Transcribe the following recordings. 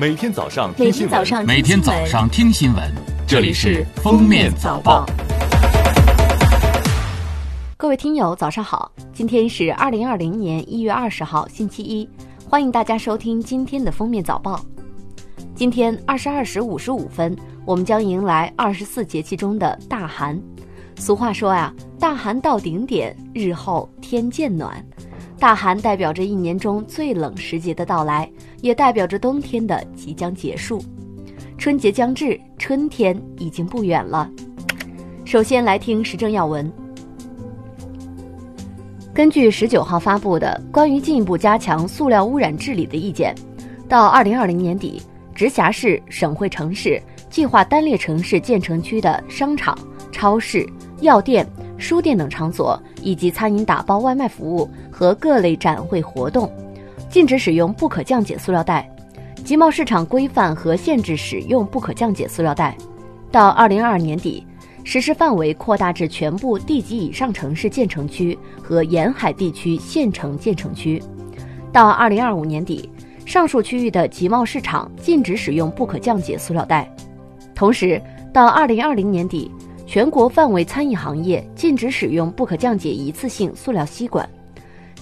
每天早上听新闻，天早上每天早上听新闻，这里是封面早报。各位听友，早上好！今天是二零二零年一月二十号，星期一，欢迎大家收听今天的封面早报。今天二十二时五十五分，我们将迎来二十四节气中的大寒。俗话说呀，大寒到顶点，日后天渐暖。大寒代表着一年中最冷时节的到来，也代表着冬天的即将结束。春节将至，春天已经不远了。首先来听时政要闻。根据十九号发布的关于进一步加强塑料污染治理的意见，到二零二零年底，直辖市、省会城市计划单列城市建成区的商场、超市、药店、书店等场所，以及餐饮打包外卖服务和各类展会活动，禁止使用不可降解塑料袋；集贸市场规范和限制使用不可降解塑料袋。到二零二二年底。实施范围扩大至全部地级以上城市建成区和沿海地区县城建成区。到二零二五年底，上述区域的集贸市场禁止使用不可降解塑料袋。同时，到二零二零年底，全国范围餐饮行业禁止使用不可降解一次性塑料吸管。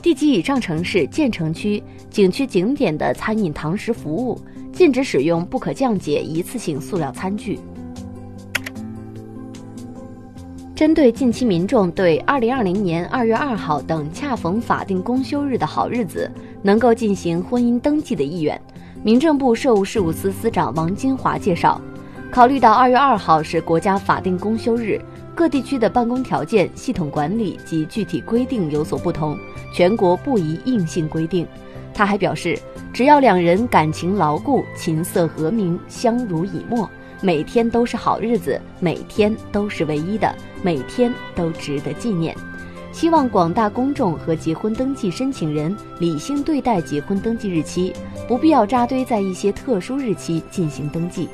地级以上城市建成区、景区景点的餐饮堂食服务禁止使用不可降解一次性塑料餐具。针对近期民众对二零二零年二月二号等恰逢法定公休日的好日子能够进行婚姻登记的意愿，民政部社务事务司司长王金华介绍，考虑到二月二号是国家法定公休日，各地区的办公条件、系统管理及具体规定有所不同，全国不宜硬性规定。他还表示，只要两人感情牢固、琴瑟和鸣、相濡以沫。每天都是好日子，每天都是唯一的，每天都值得纪念。希望广大公众和结婚登记申请人理性对待结婚登记日期，不必要扎堆在一些特殊日期进行登记。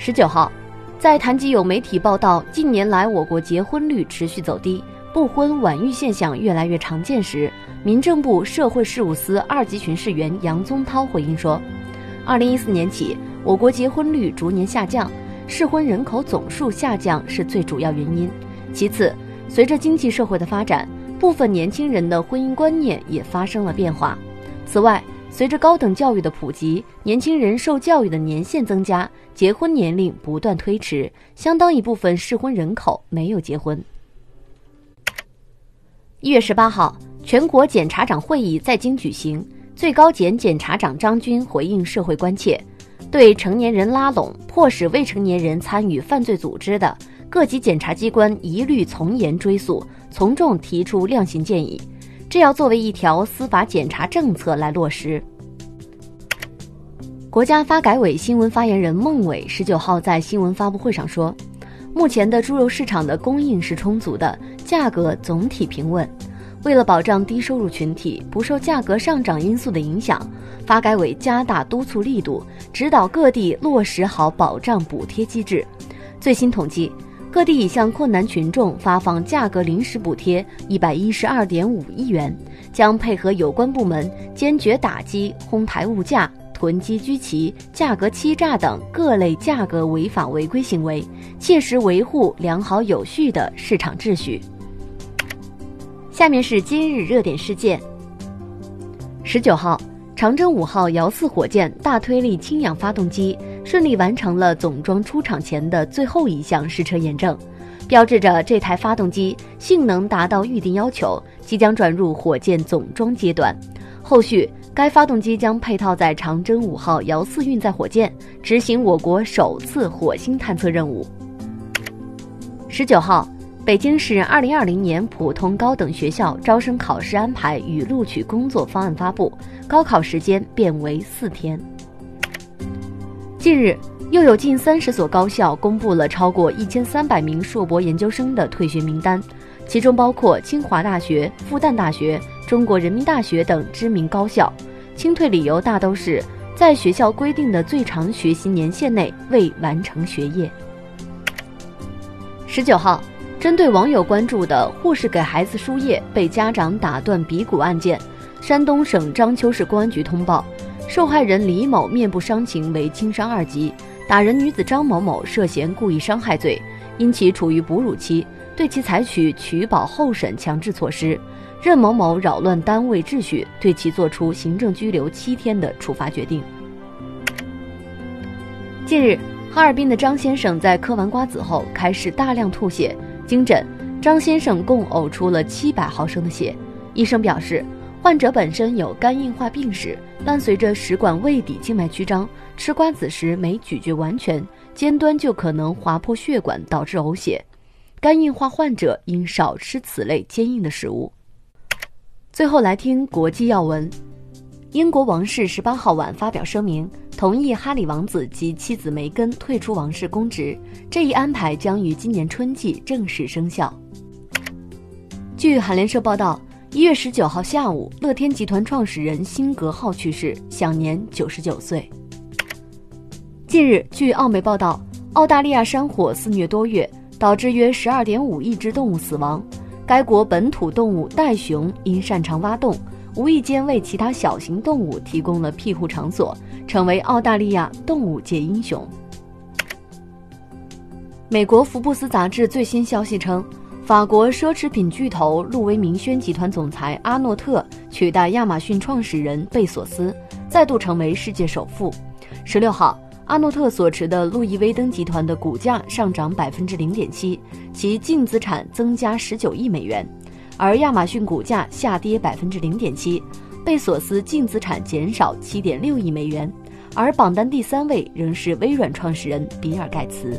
十九号，在谈及有媒体报道近年来我国结婚率持续走低，不婚晚育现象越来越常见时，民政部社会事务司二级巡视员杨宗涛回应说。二零一四年起，我国结婚率逐年下降，适婚人口总数下降是最主要原因。其次，随着经济社会的发展，部分年轻人的婚姻观念也发生了变化。此外，随着高等教育的普及，年轻人受教育的年限增加，结婚年龄不断推迟，相当一部分适婚人口没有结婚。一月十八号，全国检察长会议在京举行。最高检检察长张军回应社会关切，对成年人拉拢、迫使未成年人参与犯罪组织的，各级检察机关一律从严追诉，从重提出量刑建议，这要作为一条司法检察政策来落实。国家发改委新闻发言人孟伟十九号在新闻发布会上说，目前的猪肉市场的供应是充足的，价格总体平稳。为了保障低收入群体不受价格上涨因素的影响，发改委加大督促力度，指导各地落实好保障补贴机制。最新统计，各地已向困难群众发放价格临时补贴一百一十二点五亿元，将配合有关部门坚决打击哄抬物价、囤积居奇、价格欺诈等各类价格违法违规行为，切实维护良好有序的市场秩序。下面是今日热点事件。十九号，长征五号遥四火箭大推力氢氧发动机顺利完成了总装出厂前的最后一项试车验证，标志着这台发动机性能达到预定要求，即将转入火箭总装阶段。后续，该发动机将配套在长征五号遥四运载火箭，执行我国首次火星探测任务。十九号。北京市二零二零年普通高等学校招生考试安排与录取工作方案发布，高考时间变为四天。近日，又有近三十所高校公布了超过一千三百名硕博研究生的退学名单，其中包括清华大学、复旦大学、中国人民大学等知名高校。清退理由大都是在学校规定的最长学习年限内未完成学业。十九号。针对网友关注的护士给孩子输液被家长打断鼻骨案件，山东省章丘市公安局通报，受害人李某面部伤情为轻伤二级，打人女子张某某涉嫌故意伤害罪，因其处于哺乳期，对其采取取保候审强制措施。任某某扰乱单位秩序，对其作出行政拘留七天的处罚决定。近日，哈尔滨的张先生在嗑完瓜子后开始大量吐血，经诊，张先生共呕出了七百毫升的血。医生表示，患者本身有肝硬化病史，伴随着食管胃底静脉曲张，吃瓜子时没咀嚼完全，尖端就可能划破血管，导致呕血。肝硬化患者应少吃此类坚硬的食物。最后来听国际要闻，英国王室十八号晚发表声明，同意哈里王子及妻子梅根退出王室公职，这一安排将于今年春季正式生效。据韩联社报道，一月十九号下午，乐天集团创始人辛格浩去世，享年九十九岁。近日，据澳媒报道，澳大利亚山火肆虐多月，导致约十二点五亿只动物死亡。该国本土动物袋熊因擅长挖洞，无意间为其他小型动物提供了庇护场所，成为澳大利亚动物界英雄。美国福布斯杂志最新消息称，法国奢侈品巨头路威明轩集团总裁阿诺特取代亚马逊创始人贝索斯，再度成为世界首富。十六号。阿诺特所持的路易威登集团的股价上涨百分之零点七，其净资产增加十九亿美元；而亚马逊股价下跌百分之零点七，贝索斯净资产减少七点六亿美元。而榜单第三位仍是微软创始人比尔盖茨。